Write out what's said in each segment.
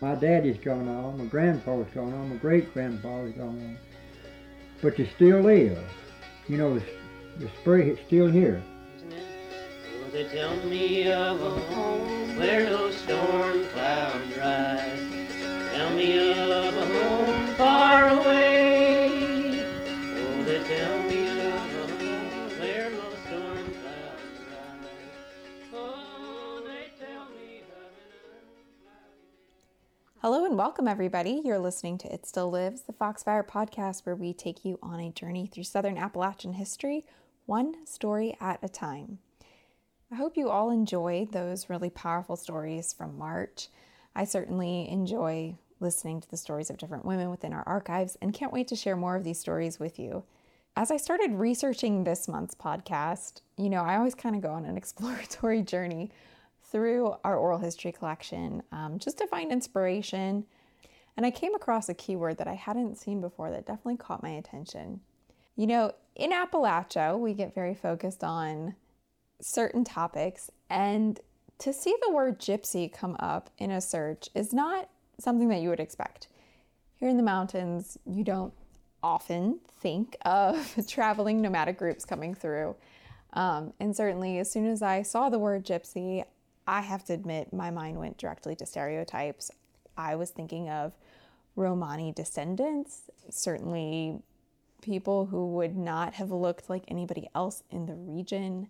My daddy's gone on, my grandpa's gone on, my great grandpa's gone on. But you still live. You know, the, the spray is still here. Oh, they tell me of a home where no storm Hello and welcome, everybody. You're listening to It Still Lives, the Foxfire podcast, where we take you on a journey through Southern Appalachian history, one story at a time. I hope you all enjoyed those really powerful stories from March. I certainly enjoy listening to the stories of different women within our archives and can't wait to share more of these stories with you. As I started researching this month's podcast, you know, I always kind of go on an exploratory journey through our oral history collection um, just to find inspiration. And I came across a keyword that I hadn't seen before that definitely caught my attention. You know, in Appalachia, we get very focused on certain topics, and to see the word gypsy come up in a search is not something that you would expect. Here in the mountains, you don't often think of traveling nomadic groups coming through. Um, and certainly, as soon as I saw the word gypsy, I have to admit my mind went directly to stereotypes. I was thinking of Romani descendants, certainly people who would not have looked like anybody else in the region.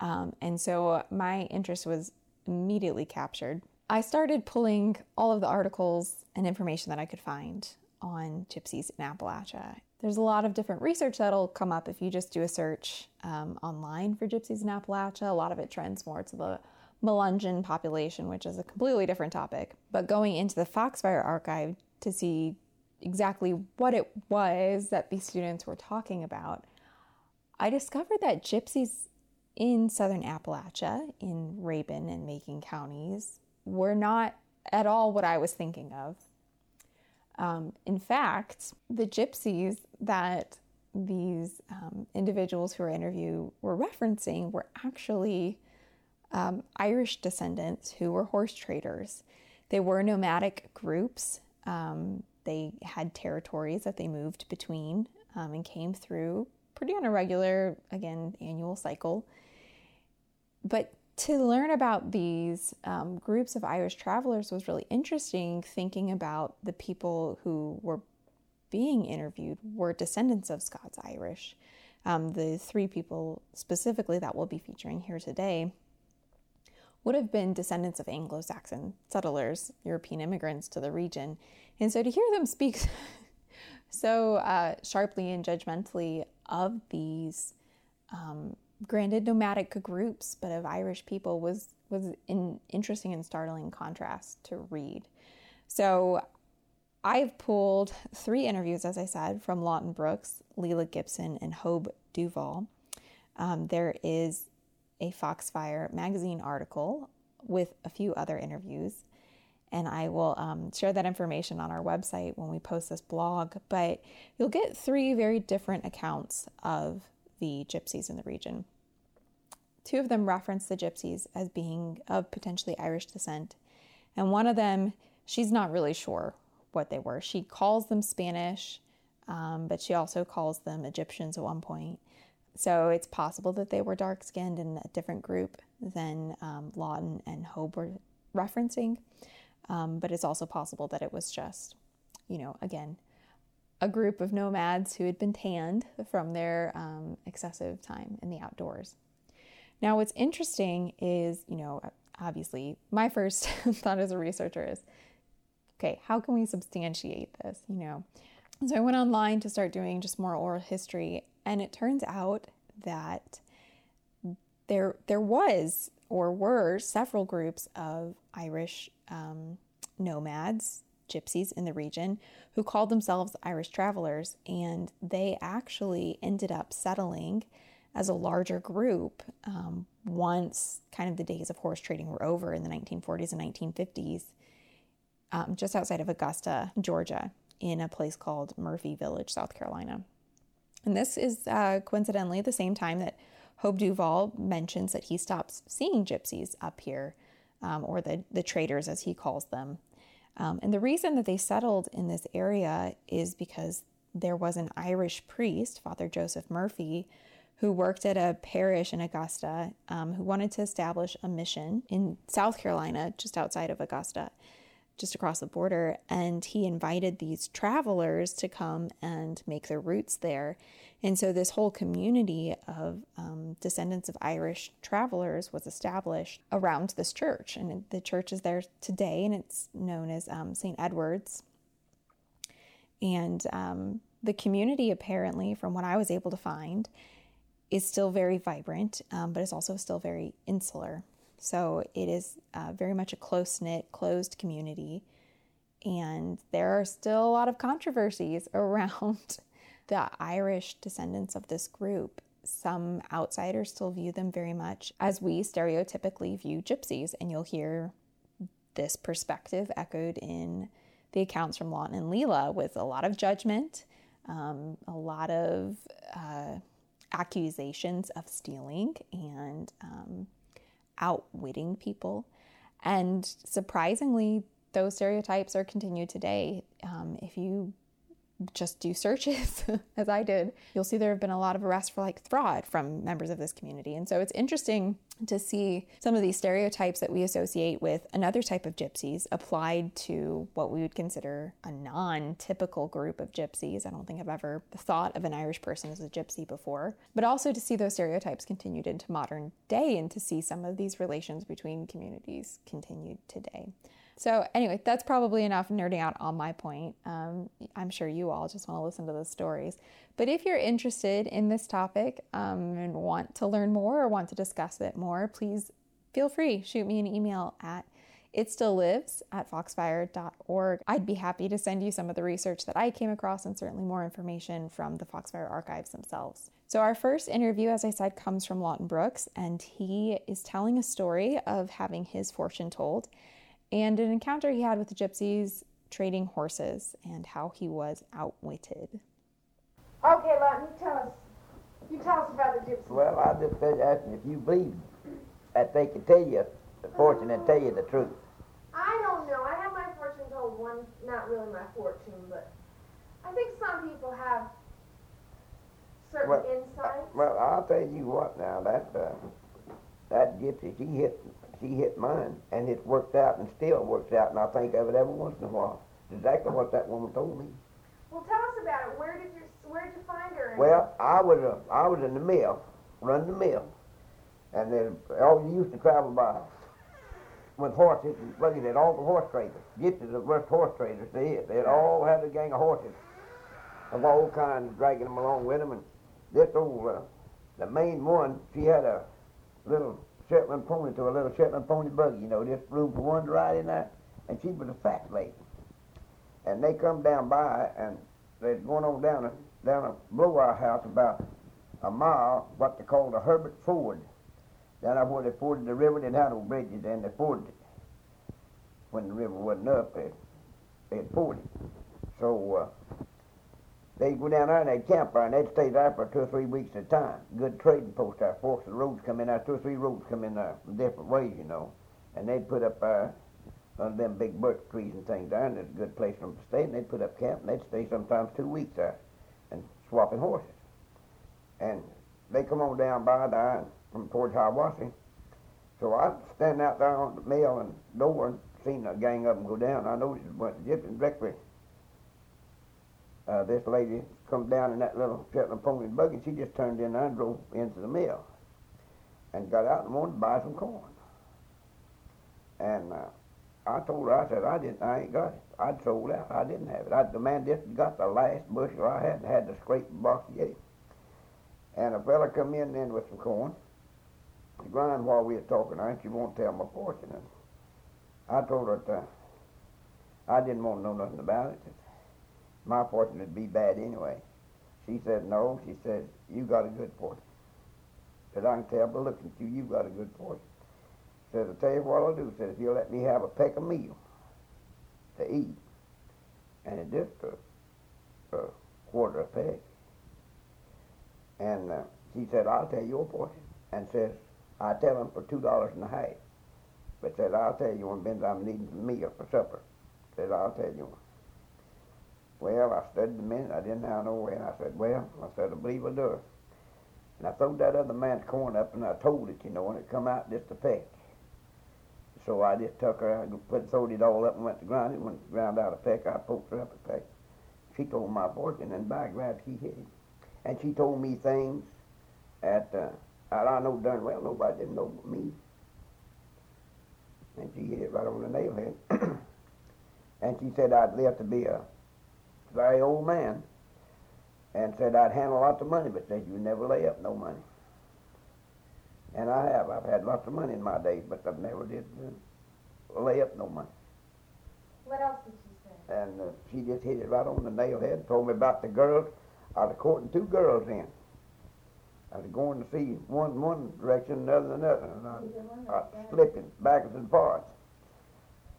Um, and so my interest was immediately captured. I started pulling all of the articles and information that I could find on gypsies in Appalachia. There's a lot of different research that'll come up if you just do a search um, online for gypsies in Appalachia. A lot of it trends more to the Melungeon population, which is a completely different topic. But going into the Foxfire archive to see exactly what it was that these students were talking about, I discovered that gypsies in southern Appalachia, in Rabun and Macon counties, were not at all what I was thinking of. Um, in fact, the gypsies that these um, individuals who were interviewed were referencing were actually um, Irish descendants who were horse traders. They were nomadic groups. Um, they had territories that they moved between um, and came through pretty on a regular, again, annual cycle. But to learn about these um, groups of Irish travelers was really interesting, thinking about the people who were being interviewed were descendants of Scots Irish. Um, the three people specifically that we'll be featuring here today would have been descendants of Anglo Saxon settlers, European immigrants to the region. And so to hear them speak so uh, sharply and judgmentally of these um, granted nomadic groups, but of Irish people was was an interesting and startling contrast to read. So I've pulled three interviews, as I said, from Lawton Brooks, Leela Gibson, and Hobe Duval. Um, there is a Foxfire magazine article with a few other interviews. And I will um, share that information on our website when we post this blog. But you'll get three very different accounts of the gypsies in the region. Two of them reference the gypsies as being of potentially Irish descent, and one of them, she's not really sure what they were. She calls them Spanish, um, but she also calls them Egyptians at one point. So it's possible that they were dark skinned in a different group than um, Lawton and Hobe were referencing. Um, but it's also possible that it was just, you know, again, a group of nomads who had been tanned from their um, excessive time in the outdoors. Now, what's interesting is, you know, obviously, my first thought as a researcher is, okay, how can we substantiate this? You know, so I went online to start doing just more oral history, and it turns out that there there was or were several groups of Irish um, nomads, gypsies in the region, who called themselves Irish travelers, and they actually ended up settling as a larger group um, once kind of the days of horse trading were over in the 1940s and 1950s, um, just outside of Augusta, Georgia, in a place called Murphy Village, South Carolina. And this is uh, coincidentally the same time that Hobe Duval mentions that he stops seeing gypsies up here, um, or the, the traders as he calls them. Um, and the reason that they settled in this area is because there was an Irish priest, Father Joseph Murphy, who worked at a parish in Augusta, um, who wanted to establish a mission in South Carolina, just outside of Augusta, just across the border. And he invited these travelers to come and make their roots there. And so this whole community of um, descendants of Irish travelers was established around this church. And the church is there today, and it's known as um, St. Edward's. And um, the community, apparently, from what I was able to find, is still very vibrant, um, but it's also still very insular. So it is uh, very much a close knit, closed community. And there are still a lot of controversies around the Irish descendants of this group. Some outsiders still view them very much as we stereotypically view gypsies, and you'll hear this perspective echoed in the accounts from Lawton and Leela with a lot of judgment, um, a lot of uh, accusations of stealing and um, outwitting people. And surprisingly, those stereotypes are continued today. Um, if you just do searches, as I did, you'll see there have been a lot of arrests for like fraud from members of this community. And so it's interesting to see some of these stereotypes that we associate with another type of gypsies applied to what we would consider a non typical group of gypsies. I don't think I've ever thought of an Irish person as a gypsy before, but also to see those stereotypes continued into modern day and to see some of these relations between communities continued today. So, anyway, that's probably enough nerding out on my point. Um, I'm sure you all just want to listen to those stories. But if you're interested in this topic um, and want to learn more or want to discuss it more, please feel free. Shoot me an email at it still lives at foxfire.org. I'd be happy to send you some of the research that I came across and certainly more information from the Foxfire archives themselves. So, our first interview, as I said, comes from Lawton Brooks, and he is telling a story of having his fortune told and an encounter he had with the gypsies trading horses and how he was outwitted. Okay, Lawton, you tell us. You tell us about the gypsies. Well, I just was asking if you believe that they can tell you the fortune and tell you the truth. I don't know. I have my fortune told one, not really my fortune, but I think some people have certain Well, insights. Well, I'll tell you what now, that uh, that gypsy, she hit she hit mine, and it worked out and still works out, and I think of it every once in a while. It's exactly what that woman told me. well, tell us about it. Where did you Where did you find her? Well, I was uh, I was in the mill, running the mill, and then all you used to travel by with horses and looking at all the horse traders. Gypsies the worst horse traders they is. They all had a gang of horses of all kinds dragging them along with them. And this old, uh, the main one, she had a little Shetland pony to a little Shetland pony buggy, you know, just room for one to ride in that. And she was a fat lady. And they come down by and they're going on down a down a below our house about a mile, what they call the Herbert Ford. Down there where they forded the river, they had no bridges, and they forded it. When the river wasn't up, they they forded. So uh, they'd go down there and they'd camp there, and they'd stay there for two or three weeks at a time. Good trading post there. Forks of the roads come in there, two or three roads come in there from different ways, you know. And they'd put up uh, there under them big birch trees and things there, and it's a good place for them to stay. And they'd put up camp, and they'd stay sometimes two weeks there, and swapping horses. And they come on down by there and from towards Hiawassee. So I stand out there on the mill and door and seen a gang of them go down. I noticed it went gypsy directly. Uh, this lady come down in that little Shetland pony buggy, she just turned in and drove into the mill, and got out in the morning to buy some corn. And uh, I told her, I said, I didn't, I ain't got it. I'd sold out. I didn't have it. I, the man just got the last bushel I had and had to scrape the box to get it. And a fella come in then with some corn, to grind while we were talking, and she won't tell my fortune. And I told her that uh, I didn't want to know nothing about it. My fortune would be bad anyway. She said, no. She said, you got a good fortune. Said, I can tell by looking at you, you got a good fortune. Said, I'll tell you what I'll do. Said, if you'll let me have a peck of meal to eat, and it just a, a quarter of a peck. And uh, she said, I'll tell you your fortune. And says, I tell him for two dollars and a half. But said, I'll tell you when Ben's I'm needing some meal for supper. Said, I'll tell you. Well, I studied a minute. I didn't have no way. And I said, well, I said, I believe I do. And I throwed that other man's corn up and I told it, you know, and it come out just a peck. So I just took her, I put, throwed it all up and went to ground it. When it ground out a peck, I poked her up a peck. She told my fortune, and by grab, she hit him. And she told me things that uh, I know darn well nobody didn't know but me. And she hit it right on the nail head. and she said I'd live to be a very old man. And said I'd handle lots of money, but said you never lay up no money. And I have. I've had lots of money in my days, but I've never did uh, lay up no money. What else did she say? And uh, she just hit it right on the nail head. Told me about the girls. I was courting two girls in. I was going to see one one direction, another another, and I, I was slipping backwards and forwards.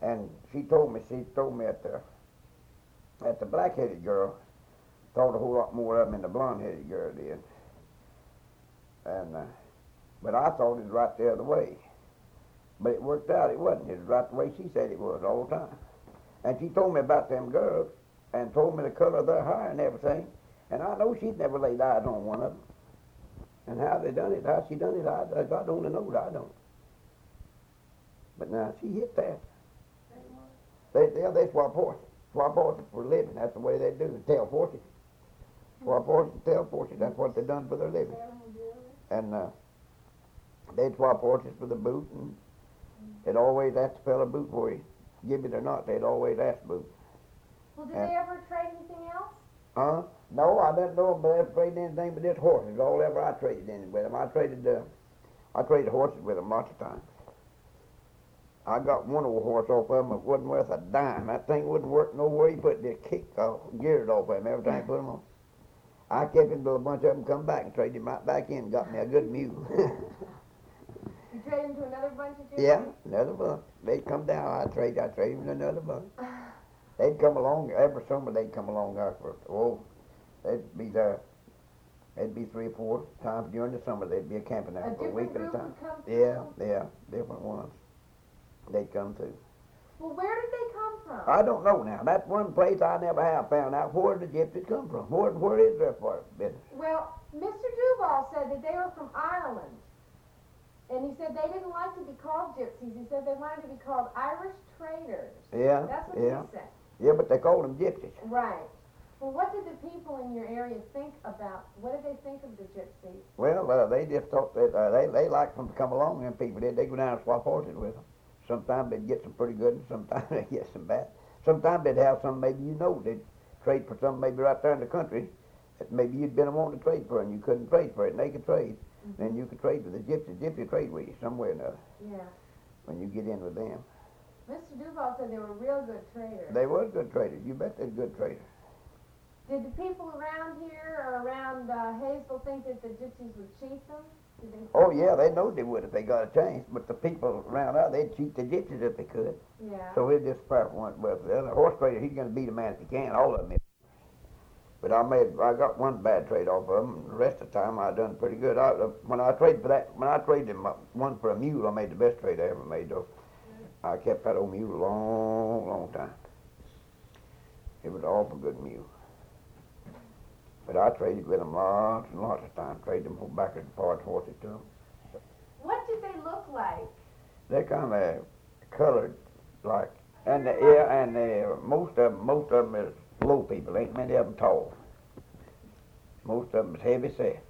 And she told me, she told me at the at the black-headed girl, thought a whole lot more of them than the blonde-headed girl did. And uh, but I thought it was right the other way. But it worked out. It wasn't. It was right the way she said it was all the time. And she told me about them girls and told me the color of their hair and everything. And I know she'd never laid eyes on one of them. And how they done it, how she done it, I, I don't know. I don't. But now she hit that. They, they, they swap Swap horses for a living. That's the way they do. Tell fortunes. Swap horses, tell fortunes. That's what they done for their living. And uh, they'd swap horses for the boot, and they'd always ask the fellow boot for he give it or not. They'd always ask boot. Well, did Yeah. they ever trade anything else? Huh? No, I didn't know but ever traded anything but just horses. All ever I traded in with them. I traded uh, I traded horses with them lots of times. I got one old horse off of him that wasn't worth a dime. That thing wouldn't work nowhere. He put the kick off, geared off of him every time I put him on. I kept him till a bunch of them come back and traded him right back in and got me a good mule. You traded him to another bunch of yeah, another bunch. They'd come down. I'd trade. I trade him to another bunch. They'd come along every summer. They'd come along there for oh, they'd be there. They'd be three or four times during the summer. They'd be a camping there for a week at a time. Yeah, yeah, different ones. They'd come too. Well, where did they come from? I don't know now. That's one place I never have found out where the gypsies come from. Where, where is their part business? Well, Mr. Duval said that they were from Ireland. And he said they didn't like to be called gypsies. He said they wanted to be called Irish traders. Yeah, That's what yeah, he said. yeah. But they called them gypsies. Right. Well, what did the people in your area think about, what did they think of the gypsies? Well, uh, they just thought that uh, they they liked them to come along. And people did. They go down and swap horses with them. Sometimes they'd get some pretty good, and sometimes they'd get some bad. Sometimes they'd have some maybe you know they'd trade for some maybe right there in the country that maybe you'd been wanting to trade for and you couldn't trade for it, and they could trade. Then you could trade with the gypsies. Gypsy trade with you somewhere or another Yeah. when you get in with them. Mr. Duval said they were real good traders. They was good traders. You bet they're good traders. Did the people around here or around uh, Hazel think that the gypsies would cheat them? Oh yeah, they know they would if they got a chance. But the people around there, they'd cheat the gypsies if they could. Yeah. So it just part one with the other horse trader. He's going to beat a man if he can. All of them. is. But I made I got one bad trade off of him. And the rest of the time I done pretty good. I, when I traded for that, when I traded him one for a mule, I made the best trade I ever made. Though I kept that old mule a long, long time. It was an awful good mule. But I traded with him lots and lots of times. Traded him back and forth horses to him. What did they look like? They're kind of colored, like, and the, yeah, and the, most of 'em- most of them is low people. Ain't many of them tall. Most of them is heavy set.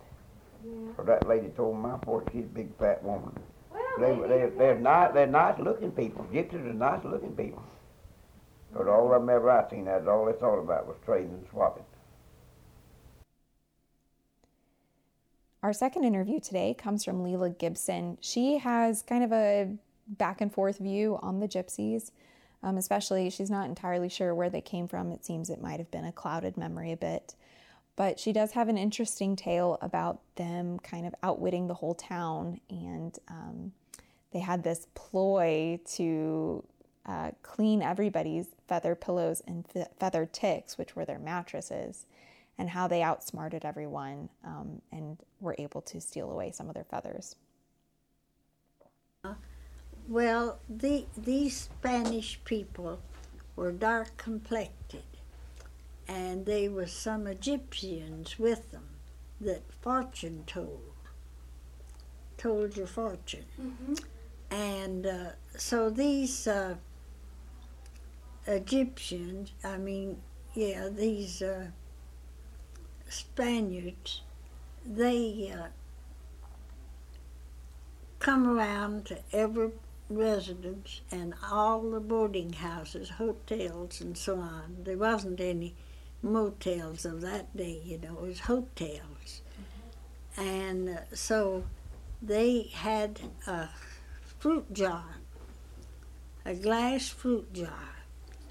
Yeah. So that lady told my fortune she's a big fat woman. Well, They they they're a- nice they're nice looking people. Gypsies are nice looking people. But all of them ever I seen that all they thought about was trading and swapping. Our second interview today comes from Leela Gibson. She has kind of a back and forth view on the gypsies, um, especially she's not entirely sure where they came from. It seems it might have been a clouded memory a bit. But she does have an interesting tale about them kind of outwitting the whole town. And um, they had this ploy to uh, clean everybody's feather pillows and fe- feather ticks, which were their mattresses and how they outsmarted everyone um, and were able to steal away some of their feathers. Well, the, these Spanish people were dark complected, and they were some Egyptians with them that fortune told, told your fortune. Mm-hmm. And uh, so these uh, Egyptians, I mean, yeah, these uh, Spaniards, they uh, come around to every residence and all the boarding houses, hotels, and so on. There wasn't any motels of that day, you know, it was hotels. And uh, so they had a fruit jar, a glass fruit jar,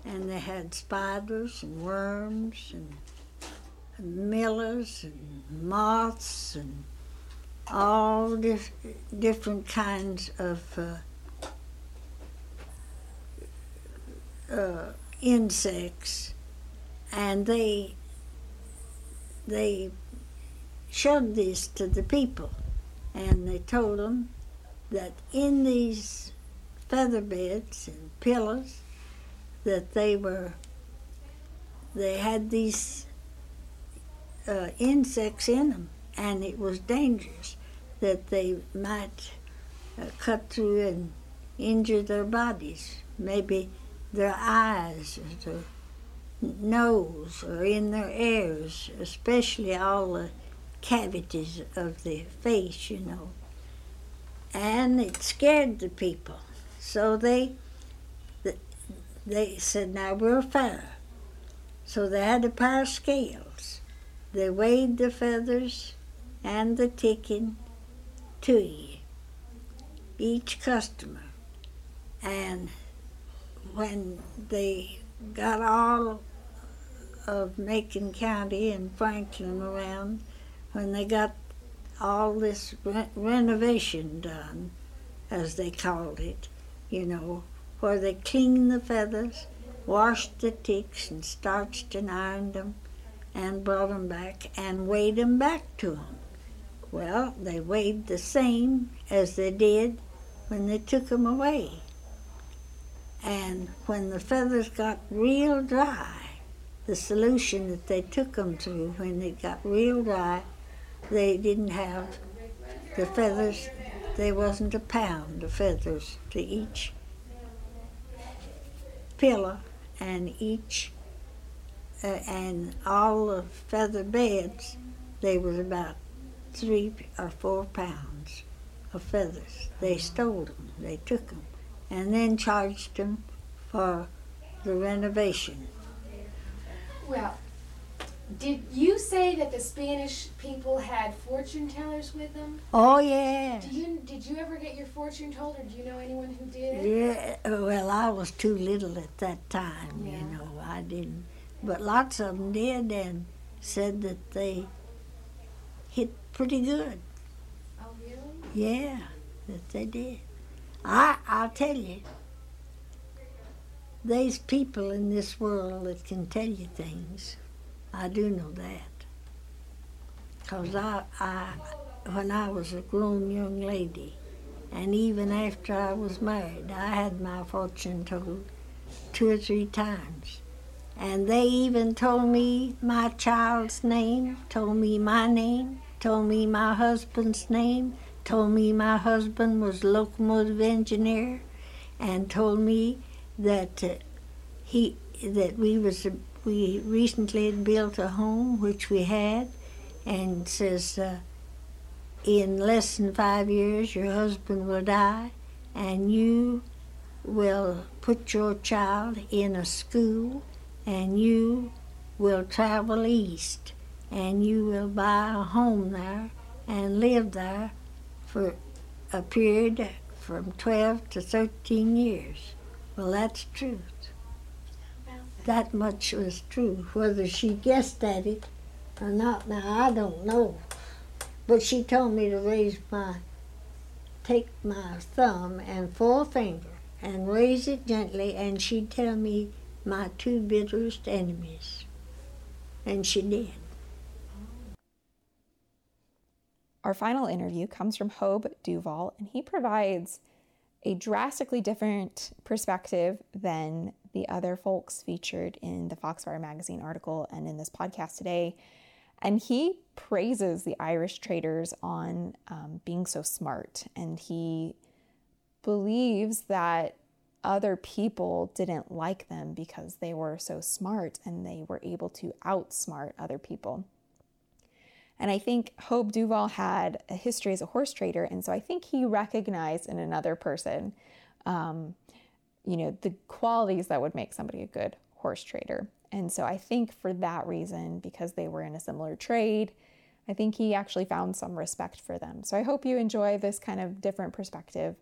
and they had spiders and worms and millers and moths and all dif- different kinds of uh, uh, insects, and they they showed this to the people, and they told them that in these feather beds and pillows that they were they had these uh, insects in them, and it was dangerous that they might uh, cut through and injure their bodies, maybe their eyes or their nose or in their ears, especially all the cavities of the face, you know. And it scared the people. So they they said, now we're fair. So they had pair of scales. They weighed the feathers and the ticking to you, each customer. And when they got all of Macon County and Franklin around, when they got all this re- renovation done, as they called it, you know, where they cleaned the feathers, washed the ticks, and starched and ironed them, and brought them back and weighed them back to them. Well, they weighed the same as they did when they took them away. And when the feathers got real dry, the solution that they took them through, when they got real dry, they didn't have the feathers, there wasn't a pound of feathers to each pillow and each, uh, and all the feather beds, they was about three or four pounds of feathers. They stole them, they took them, and then charged them for the renovation. Well, did you say that the Spanish people had fortune tellers with them? Oh, yeah. Do you did you ever get your fortune told, or do you know anyone who did? Yeah, well, I was too little at that time, Yeah. you know. I didn't. But lots of them did and said that they hit pretty good. Oh, really? Yeah, that they did. I I'll tell you. There's people in this world that can tell you things. I do know that. Cause I I when I was a grown young lady, and even after I was married, I had my fortune told two or three times. And they even told me my child's name, told me my name, told me my husband's name, told me my husband was locomotive engineer, and told me that uh, he that we was we recently had built a home, which we had, and says uh, in less than five years your husband will die, and you will put your child in a school, and you will travel east, and you will buy a home there and live there for a period from 12 to 13 years. Well, that's truth. That much was true. Whether she guessed at it or not, now I don't know. But she told me to raise my, take my thumb and forefinger and raise it gently, and she'd tell me my two bitterest enemies. And she did. Our final interview comes from Hobe Duval, and he provides a drastically different perspective than the other folks featured in the Foxfire magazine article and in this podcast today. And he praises the Irish traders on um, being so smart. And he believes that other people didn't like them because they were so smart and they were able to outsmart other people. And I think Hobe Duval had a history as a horse trader. And so I think he recognized in another person, um, you know, the qualities that would make somebody a good horse trader. And so I think for that reason, because they were in a similar trade, I think he actually found some respect for them. So I hope you enjoy this kind of different perspective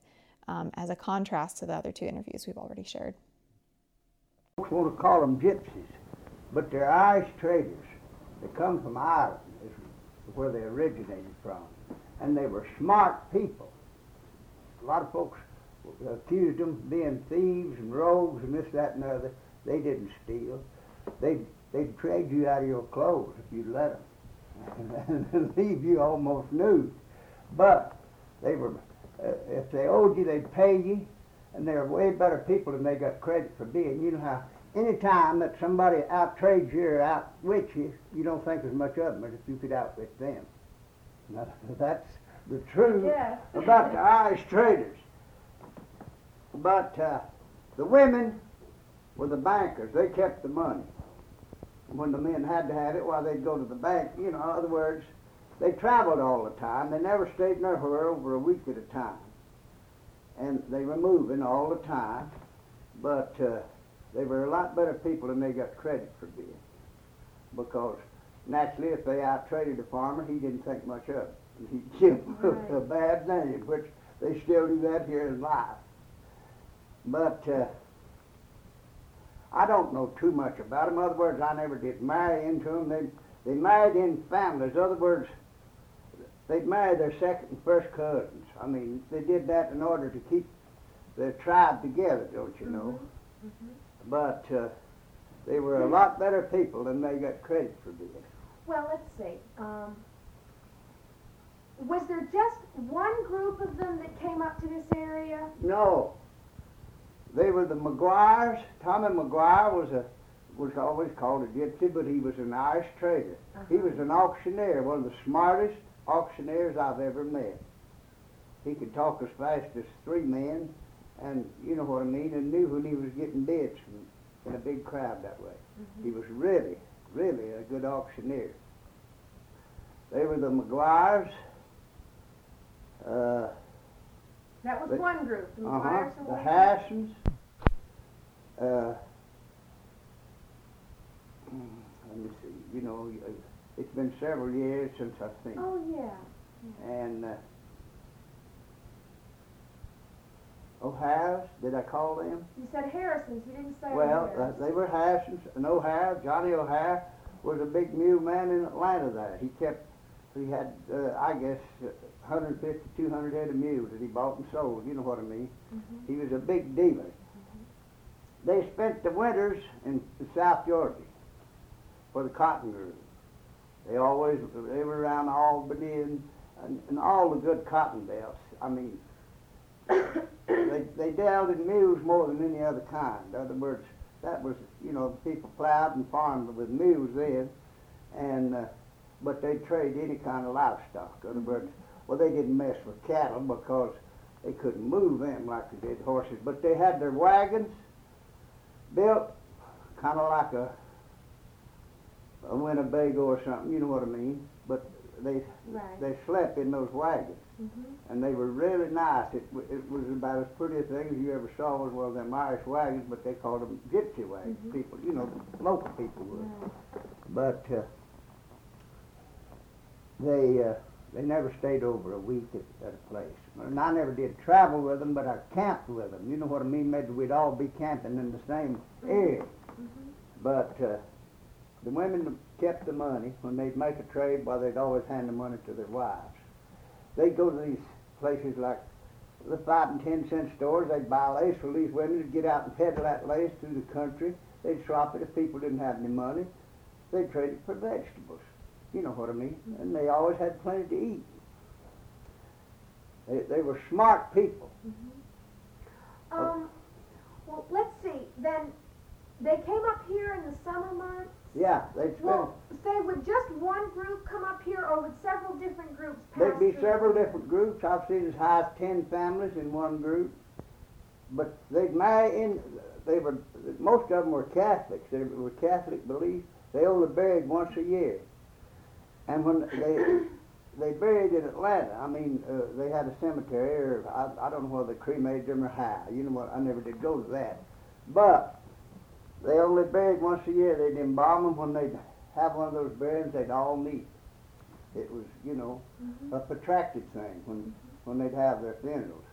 um, as a contrast to the other two interviews we've already shared. Folks want to call them gypsies, but they're Irish traders. They come from Ireland, is where they originated from. And they were smart people. A lot of folks accused them of being thieves and rogues and this, that, and the other. They didn't steal. They'd, they'd trade you out of your clothes if you'd let them and leave you almost nude. But they were, if they owed you, they'd pay you, and they're way better people than they got credit for being. You know how any time that somebody outtrades you or outwits you, you don't think as much of them as if you could outwit them. Now, that's the truth about the Irish traders. But uh, the women were the bankers. They kept the money. When the men had to have it, well, they'd go to the bank. You know, in other words, they traveled all the time. They never stayed nowhere over a week at a time. And they were moving all the time. But uh, they were a lot better people than they got credit for being. Because naturally, if they out-traded a farmer, he didn't think much of it. He'd give him a bad name, which they still do that here in life. But uh, I don't know too much about them. In other words, I never did marry into them. They, they married in families. In other words, they'd marry their second and first cousins. I mean, they did that in order to keep their tribe together, don't you know? But uh, they were a lot better people than they got credit for being. Well, let's see. Um, was there just one group of them that came up to this area? No. They were the McGuires. Tommy McGuire was a was always called a gypsy, but he was an Irish trader. He was an auctioneer, one of the smartest auctioneers I've ever met. He could talk as fast as three men, and you know what I mean, and knew when he was getting bids in a big crowd that way. He was really, really a good auctioneer. They were the McGuires. Uh, That was The- one group. The uh-huh. And The one Hassans. Uh, mm, let me see. You know, uh, it's been several years since I've seen. Oh yeah. And uh, O'Hara's, did I call them? You said Harrison's. You didn't say Well, uh, they were Harrison's, and O'Hara. Johnny O'Hara was a big mule man in Atlanta there. He kept, he had, uh, I guess, uh, 150, 200 head of mules that he bought and sold. You know what I mean? Mhm. He was a big dealer. They spent the winters in South Georgia for the cotton grew. They always, they were around Albany and, and, and all the good cotton belts. I mean, they, they dealt in mules more than any other kind. In other words, that was, you know, people plowed and farmed with mules then, and, uh, but they trade any kind of livestock. In other words, well, they didn't mess with cattle because they couldn't move them like they did horses, but they had their wagons built kind of like a, a Winnebago or something, you know what I mean? But they Right. they slept in those wagons, Mhm. and they were really nice. It, it was about as pretty a thing as you ever saw was one of them Irish wagons, but they called them gypsy wagons. Mhm. People, you know, local people would. Right. But uh, they uh, they never stayed over a week at, at a place. And I never did travel with them, but I camped with them. You know what I mean? Maybe we'd all be camping in the same area. Mhm. But uh, the women kept the money when they'd make a trade. While they'd always hand the money to their wives. They'd go to these places like the five and ten cent stores. They'd buy lace for these women to get out and peddle that lace through the country. They'd swap it if people didn't have any money. They'd trade it for vegetables. You know what I mean? And they always had plenty to eat. They, they were smart people. Um, well, let's see. Then, they came up here in the summer months. Yeah, they'd spend, Well, say would just one group come up here, or would several different groups pass there'd be through? several different groups. I've seen as high as ten families in one group. But they'd marry in, they were, most of them were Catholics. They were Catholic belief. They only buried once a year. And when they, they buried in Atlanta, I mean, uh, they had a cemetery, or I, I don't know whether they cremated them or how. You know what? I never did go to that. But they only buried once a year. They'd embalm them when they'd have one of those burials. They'd all meet. It was, you know, mm-hmm. a protracted thing when when they'd have their funerals.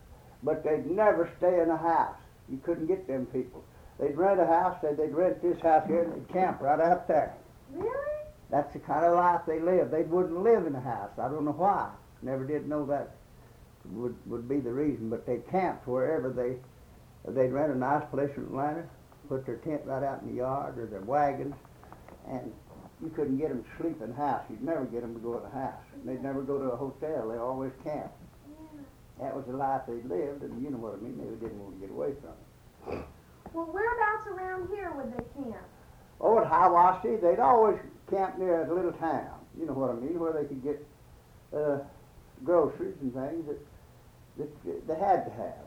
But they'd never stay in a house. You couldn't get them people. They'd rent a house. They'd, they'd rent this house here, and they'd camp right out there. Really? That's the kind of life they lived. They wouldn't live in a house. I don't know why. Never did know that would would be the reason. But they camped wherever they they'd rent a nice place in Atlanta, put their tent right out in the yard or their wagons, and you couldn't get them to sleep in a house. You'd never get them to go in a house. They'd never go to a hotel. They always camped. That was the life they lived, and you know what I mean. They didn't want to get away from it. Well, whereabouts around here would they camp? Oh, at Hiawassee, they'd always camp near a little town. You know what I mean, where they could get uh, groceries and things that, that they had to have.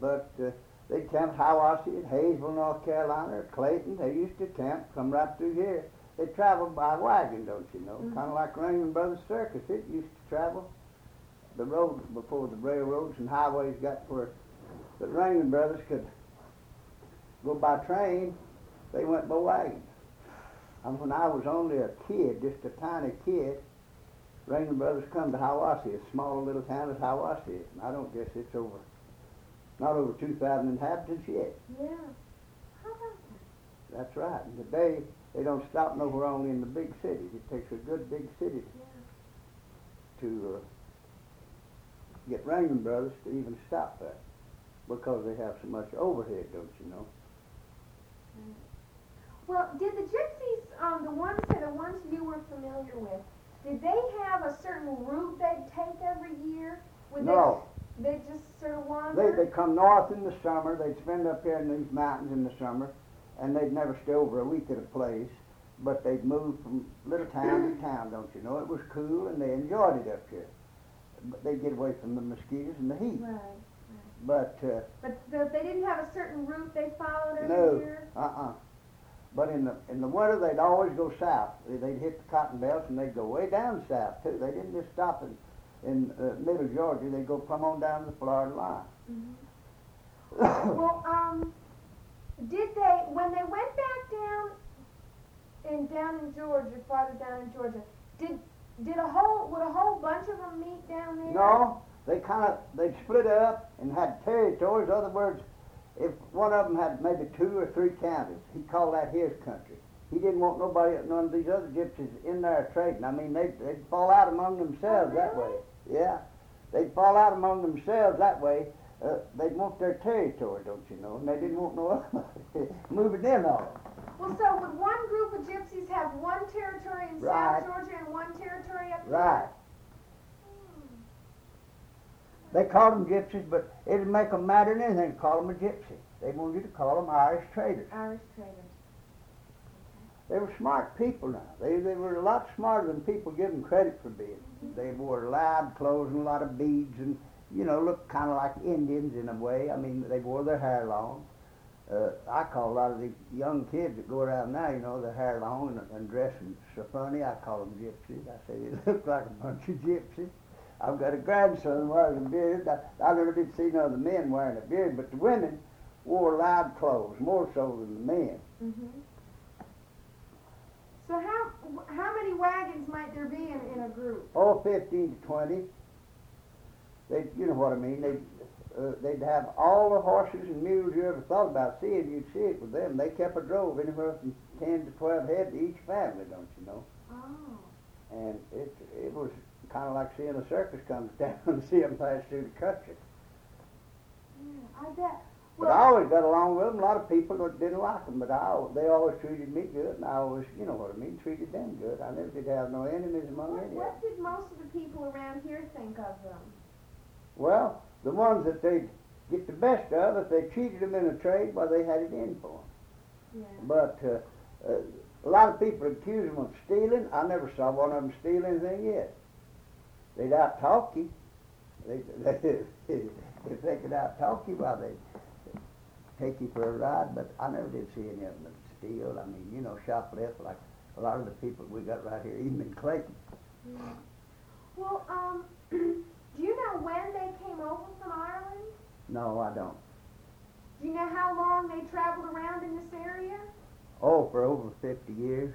But uh, they'd camp at Hiawassee, Hayesville, North Carolina, or Clayton. They used to camp, come right through here. They traveled by wagon, don't you know? Mm-hmm. Kind of like Raymond Brothers Circus. It used to travel the road before the railroads and highways got where the Raymond Brothers could go by train. They went by wagon. And when I was only a kid, just a tiny kid, Raymond Brothers come to Hiawassee, a small little town as Hiawassee is. And I don't guess it's over, not over 2,000 inhabitants yet. Yeah. How about That's right. And today, they don't stop nowhere only in the big cities. It takes a good big city to uh, get Raymond Brothers to even stop that because they have so much overhead, don't you know? Well, did the gypsies, um, the ones that the ones you were familiar with, did they have a certain route they'd take every year? Would No. They, they just sort of They, wander? they come north in the summer. They'd spend up here in these mountains in the summer, and they'd never stay over a week at a place. But they'd move from little town to town, don't you know? It was cool, and they enjoyed it up here. But they'd get away from the mosquitoes and the heat. Right. But uh, But the, they didn't have a certain route they followed every no, year? uh-uh. But in the in the winter, they'd always go south. They- They'd hit the cotton belts, and they'd go way down south too. They didn't just stop in in uh, middle Georgia. They'd go plumb on down to the Florida line. Well, um, did they, when they went back down in, down in Georgia, farther down in Georgia, did, did a whole, would a whole bunch of them meet down there? No, they kind of they split up and had territories. In other words, if one of them had maybe two or three counties, he called that his country. He didn't want nobody, none of these other gypsies in there trading. I mean, they they'd fall out among themselves that way. Yeah, they'd fall out among themselves that way. Uh, they'd want their territory, don't you know? And they didn't want no other moving in on it. Well, so would one group of gypsies have one territory in Right. South Georgia and one territory up there? Right. They called them gypsies, but it didn't make them matter than anything to call them a gypsy. They wanted you to call them Irish traders. Irish traders. They were smart people now. They, they were a lot smarter than people give them credit for being. They wore loud clothes and a lot of beads and, you know, looked kind of like Indians in a way. I mean, they wore their hair long. Uh, I call a lot of these young kids that go around now, you know, their hair long and, and dressing so funny. I call them gypsies. I say they look like a bunch of gypsies. I've got a grandson wearing a beard. I, I never did see none of the men wearing a beard, but the women wore loud clothes more so than the men. Mm-hmm. So how, how many wagons might there be in, in a group? Oh, 15 to 20. They, you know what I mean. They, uh, they'd have all the horses and mules you ever thought about seeing. You'd see it with them. They kept a drove anywhere from 10 to 12 head to each family, don't you know? Oh. And it, it was kind of like seeing a circus come to town and see them pass through the country. Yeah, I bet. But I always got along with them. A lot of people didn't like them, but I, they always treated me good, and I always, you know what I mean, treated them good. I never did have no enemies among What, any them. what did most of the people around here think of them? Well, the ones that they get the best of, if they cheated them in a trade, well, they had it in for them. Yeah. But uh, uh, a lot of people accuse them of stealing. I never saw one of them steal anything yet. They'd out talk you. They, they, if they could out talk you, well, they'd take you for a ride. But I never did see any of them steal. I mean, you know, shoplift like a lot of the people we got right here, even in Clayton. Yeah. Well, um, do you know when they came over from Ireland? No, I don't. Do you know how long they traveled around in this area? Oh, for over 50 years.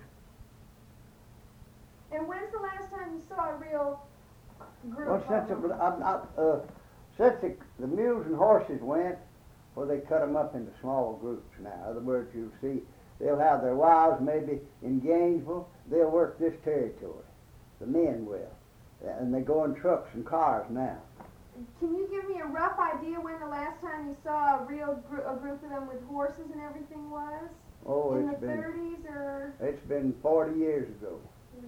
And when's the last time you saw a real group Well, since, them? it, I'm not, uh, since the, the mules and horses went, well, they cut them up into small groups now. In other words, you'll see they'll have their wives maybe in Gainesville. They'll work this territory. The men will. And they go in trucks and cars now. Can you give me a rough idea when the last time you saw a real gr- a group of them with horses and everything was? Oh, in the been 30s or? it's been 40 years ago. Hmm.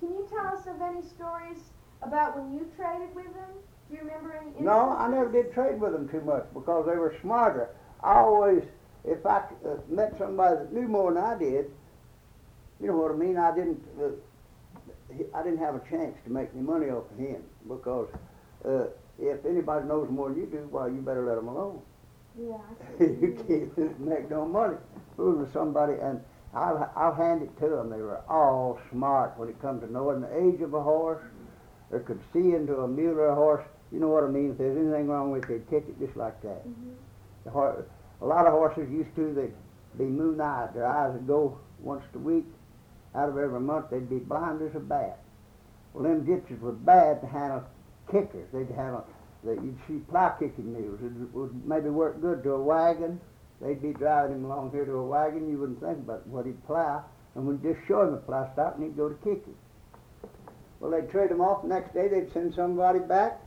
Can you tell us of any stories about when you traded with them? Do you remember any? No, I never did trade with them too much because they were smarter. I always, if I uh, met somebody that knew more than I did, you know what I mean. I didn't, uh, I didn't have a chance to make any money off of him because uh, if anybody knows more than you do, well, you better let them alone. Yeah. You can't make no money fooling with somebody, and I'll, I'll hand it to them. They were all smart when it comes to knowing the age of a horse. They could see into a mule or a horse. You know what I mean? If there's anything wrong with it, they'd catch it just like that. Mhm. The hor- a lot of horses used to, they'd be moon-eyed. Their eyes would go once a week. Out of every month, they'd be blind as a bat. Well, them gypsies were bad to handle kickers. They'd have handle, they, you'd see plow kicking mules. It would maybe work good to a wagon. They'd be driving him along here to a wagon. You wouldn't think about what he'd plow. And we'd just show him the plow stop and he'd go to kicking. Well, they'd trade him off. The next day, they'd send somebody back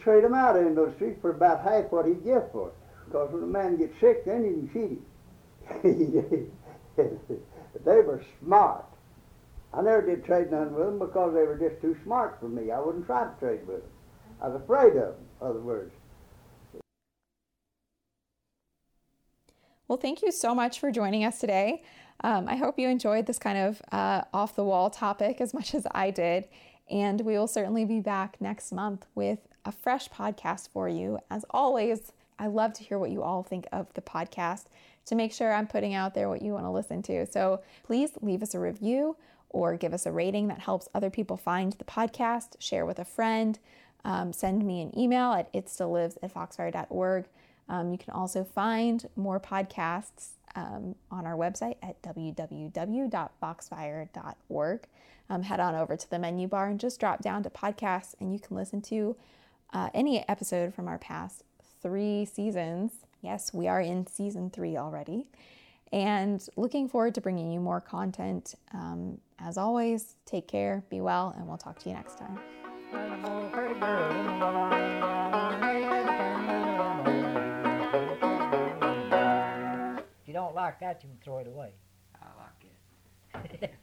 trade him out into the street for about half what he'd give for it. Because when a man gets sick, then you can cheat him. they were smart. I never did trade none with them because they were just too smart for me. I wouldn't try to trade with them. I was afraid of them, other words. Well, thank you so much for joining us today. Um, I hope you enjoyed this kind of uh, off the wall topic as much as I did. And we will certainly be back next month with a fresh podcast for you. As always, I love to hear what you all think of the podcast to make sure I'm putting out there what you want to listen to. So please leave us a review or give us a rating that helps other people find the podcast, share with a friend, um, send me an email at it still lives at foxfire.org. Um, you can also find more podcasts um, on our website at www.foxfire.org. Um, head on over to the menu bar and just drop down to podcasts, and you can listen to uh, any episode from our past three seasons. Yes, we are in season three already. And looking forward to bringing you more content. Um, as always, take care, be well, and we'll talk to you next time. If you don't like that, you can throw it away. I like it.